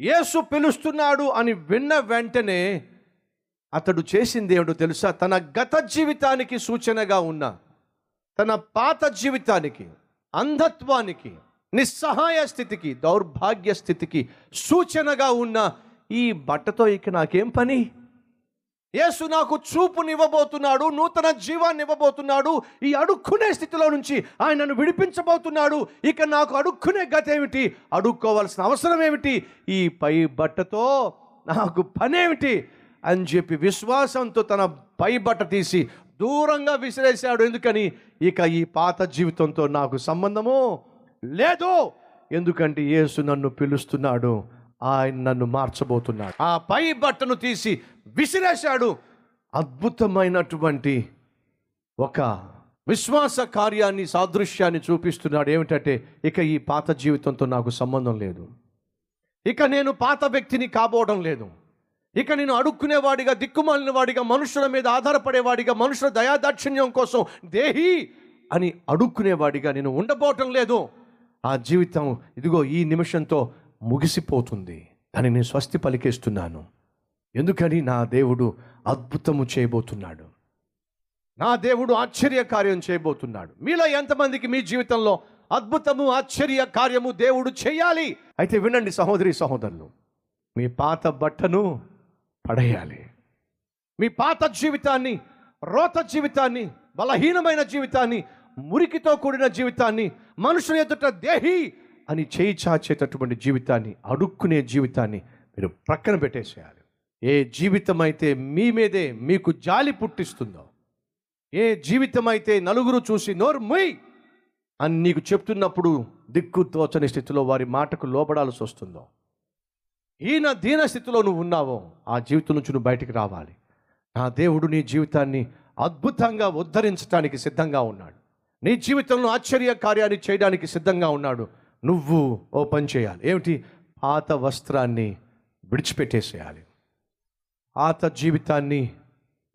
యేసు పిలుస్తున్నాడు అని విన్న వెంటనే అతడు చేసింది ఏమిటో తెలుసా? తన గత జీవితానికి సూచనగా ఉన్న తన పాత జీవితానికి అంధత్వానికి నిస్సహాయ స్థితికి దౌర్భాగ్య స్థితికి సూచనగా ఉన్న ఈ బట్టతో ఇక నాకేం పని? యేసు నాకు చూపునివ్వబోతున్నాడు నూతన జీవాన్ని ఇవ్వబోతున్నాడు. ఈ అడుక్కునే స్థితిలో నుంచి ఆయన నన్ను విడిపించబోతున్నాడు. ఇక నాకు అడుక్కునే గత ఏమిటి? అడుక్కోవాల్సిన అవసరం ఏమిటి? ఈ పై బట్టతో నాకు పనేమిటి అని చెప్పి విశ్వాసంతో తన పై బట్ట తీసి దూరంగా విసిరేశాడు. ఎందుకని? ఇక ఈ పాత జీవితంతో నాకు సంబంధము లేదు. ఎందుకంటే యేసు నన్ను పిలుస్తున్నాడు. ఆయన నన్ను మార్చబోతున్నాడు. ఆ పై బట్టను తీసి విసిరేశాడు. అద్భుతమైనటువంటి ఒక విశ్వాస కార్యాన్ని సాదృశ్యాన్ని చూపిస్తున్నాడు. ఏమిటంటే ఇక ఈ పాత జీవితంతో నాకు సంబంధం లేదు. ఇక నేను పాత వ్యక్తిని కాబోవడం లేదు. ఇక నేను అడుక్కునేవాడిగా దిక్కుమాలిన వాడిగా మనుషుల మీద ఆధారపడేవాడిగా మనుషుల దయాదాక్షిణ్యం కోసం దేహి అని అడుక్కునేవాడిగా నేను ఉండబోవటం లేదు. ఆ జీవితం ఇదిగో ఈ నిమిషంతో ముగిసిపోతుంది. అని నేను స్వస్తి పలికేస్తున్నాను. ఎందుకని నా దేవుడు అద్భుతము చేయబోతున్నాడు. నా దేవుడు ఆశ్చర్య కార్యం చేయబోతున్నాడు. మీలో ఎంతమందికి మీ జీవితంలో అద్భుతము ఆశ్చర్య కార్యము దేవుడు చేయాలి? అయితే వినండి సహోదరి సహోదరులు మీ పాత బట్టను పడేయాలి. మీ పాత జీవితాన్ని రోత జీవితాన్ని బలహీనమైన జీవితాన్ని మురికితో కూడిన జీవితాన్ని మనుషుల ఎదుట దేహి అని చేయి చాచేటటువంటి జీవితాన్ని అడుక్కునే జీవితాన్ని మీరు ప్రక్కన పెట్టేసేయాలి. ఏ జీవితం అయితే మీ మీదే మీకు జాలి పుట్టిస్తుందో ఏ జీవితం అయితే నలుగురు చూసి నోరు మొయ్ అని నీకు చెప్తున్నప్పుడు దిక్కు తోచని స్థితిలో వారి మాటకు లోబడాల్సి వస్తుందో ఈయన దీన స్థితిలో నువ్వు ఉన్నావో ఆ జీవితం నుంచి నువ్వు బయటికి రావాలి. నా దేవుడు నీ జీవితాన్ని అద్భుతంగా ఉద్ధరించడానికి సిద్ధంగా ఉన్నాడు. నీ జీవితంలో ఆశ్చర్య కార్యాన్ని చేయడానికి సిద్ధంగా ఉన్నాడు. నువ్వు ఓ పని చేయాలి. ఏమిటి? పాత వస్త్రాన్ని విడిచిపెట్టేసేయాలి. పాత జీవితాన్ని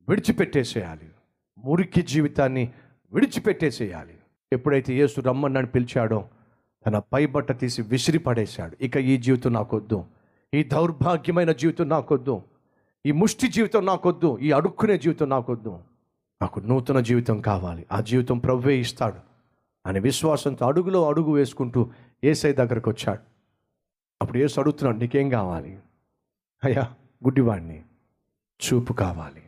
విడిచిపెట్టేసేయాలి. మురికి జీవితాన్ని విడిచిపెట్టేసేయాలి. ఎప్పుడైతే యేసు రమ్మన్నాడు పిలిచాడో తన పై బట్ట తీసి విసిరి పడేశాడు. ఇక ఈ జీవితం నాకొద్దు. ఈ దౌర్భాగ్యమైన జీవితం నాకొద్దు. ఈ ముష్టి జీవితం నాకొద్దు. ఈ అడుక్కునే జీవితం నాకొద్దు. నాకు నూతన జీవితం కావాలి. ఆ జీవితం ప్రవ్వే ఇస్తాడు అని విశ్వాసంతో అడుగులో అడుగు వేసుకుంటూ ఏసై దగ్గరకు వచ్చాడు అప్పుడు ఏసు అడుగుతున్నాడు నీకేం కావాలి? అయ్యా గుడ్డివాడిని చూపు కావాలి.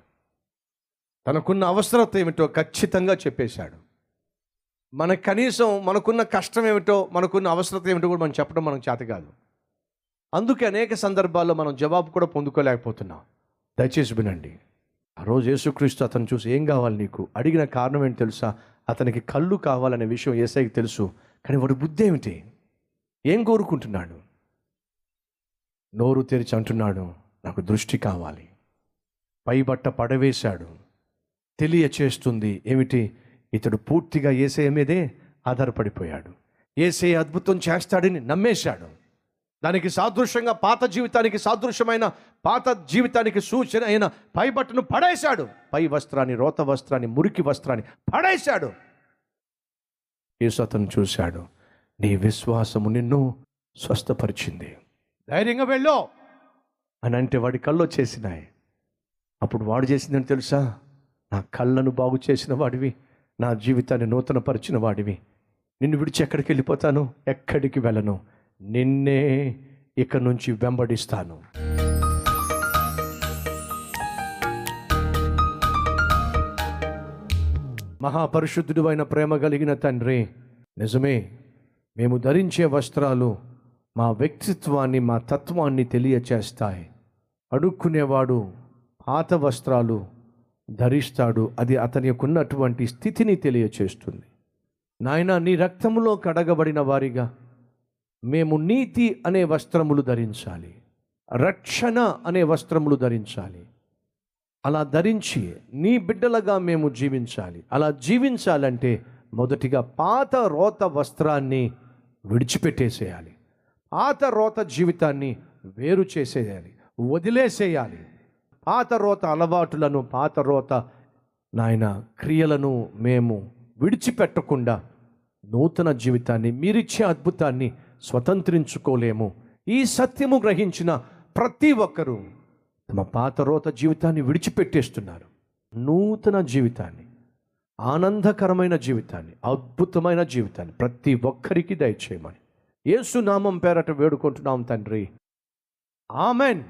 తనకున్న అవసరత ఏమిటో ఖచ్చితంగా చెప్పేశాడు. మనకు కనీసం మనకున్న కష్టం ఏమిటో మనకున్న అవసరత ఏమిటో కూడా మనం చెప్పడం మనకు చేత కాదు. అందుకే అనేక సందర్భాల్లో మనం జవాబు కూడా పొందుకోలేకపోతున్నాం. దయచేసి వినండి. ఆ రోజు యేసుక్రీస్తు అతను చూసి ఏం కావాలి నీకు? అడిగిన కారణం ఏంటి తెలుసా? అతనికి కళ్ళు కావాలనే విషయం ఏసైకి తెలుసు. కానీ వాడి బుద్ధి ఏమిటి? ఏం కోరుకుంటున్నాడు? నోరు తెరిచి అంటున్నాడు నాకు దృష్టి కావాలి. పైబట్ట పడవేశాడు. తెలియచేస్తుంది ఏమిటి? ఇతడు పూర్తిగా ఏసే మీదే ఆధారపడిపోయాడు. ఏసే అద్భుతం చేస్తాడని నమ్మేశాడు. దానికి సాదృశ్యంగా పాత జీవితానికి సాదృశ్యమైన పాత జీవితానికి సూచన అయిన పై బట్టను పడేశాడు. పై వస్త్రాన్ని రోత వస్త్రాన్ని మురికి వస్త్రాన్ని పడేశాడు. యేసు అతను చూశాడు. నీ విశ్వాసము నిన్ను స్వస్థపరిచింది. ధైర్యంగా వెళ్ళో. అని అంటే వాడి కళ్ళు వచ్చేసినాయి అప్పుడు వాడు చేసిందని తెలుసా? నా కళ్ళను బాగు చేసిన వాడివి నా జీవితాన్ని నూతనపరిచిన వాడివి. నిన్ను విడిచి ఎక్కడికి వెళ్ళిపోతాను? ఎక్కడికి వెళ్ళను? నిన్నే ఇక నుంచి వెంబడిస్తాను. మహాపరిశుద్ధుడు అయిన ప్రేమ కలిగిన తండ్రి నిజమే మేము ధరించే వస్త్రాలు మా వ్యక్తిత్వాన్ని మా తత్వాన్ని తెలియచేస్తాయి. అడుక్కునేవాడు పాత వస్త్రాలు ధరిస్తాడు. అది అతని యొక్క ఉన్నటువంటి స్థితిని తెలియచేస్తుంది. నాయన నీ రక్తములో కడగబడిన వారిగా మేము నీతి అనే వస్త్రములు ధరించాలి. రక్షణ అనే వస్త్రములు ధరించాలి. అలా ధరించి నీ బిడ్డలుగా మేము జీవించాలి. అలా జీవించాలంటే మొదటిగా పాత రోత వస్త్రాన్ని విడిచిపెట్టేసేయాలి. పాత రోత జీవితాన్ని వేరు చేసేయాలి వదిలేసేయాలి. పాత రోత అలవాటులను పాత రోత నాయన క్రియలను మేము విడిచిపెట్టకుండా నూతన జీవితాన్ని మీరిచ్చే అద్భుతాన్ని స్వతంత్రించుకోలేము. ఈ సత్యము గ్రహించిన ప్రతి ఒక్కరూ తమ పాత రోత జీవితాన్ని విడిచిపెట్టేస్తున్నారు. నూతన జీవితాన్ని. ఆనందకరమైన జీవితాన్ని అద్భుతమైన జీవితాన్ని ప్రతి ఒక్కరికి దయచేయమని. ఏసునామం పేరట వేడుకుంటున్నాం తండ్రి. ఆమెన్.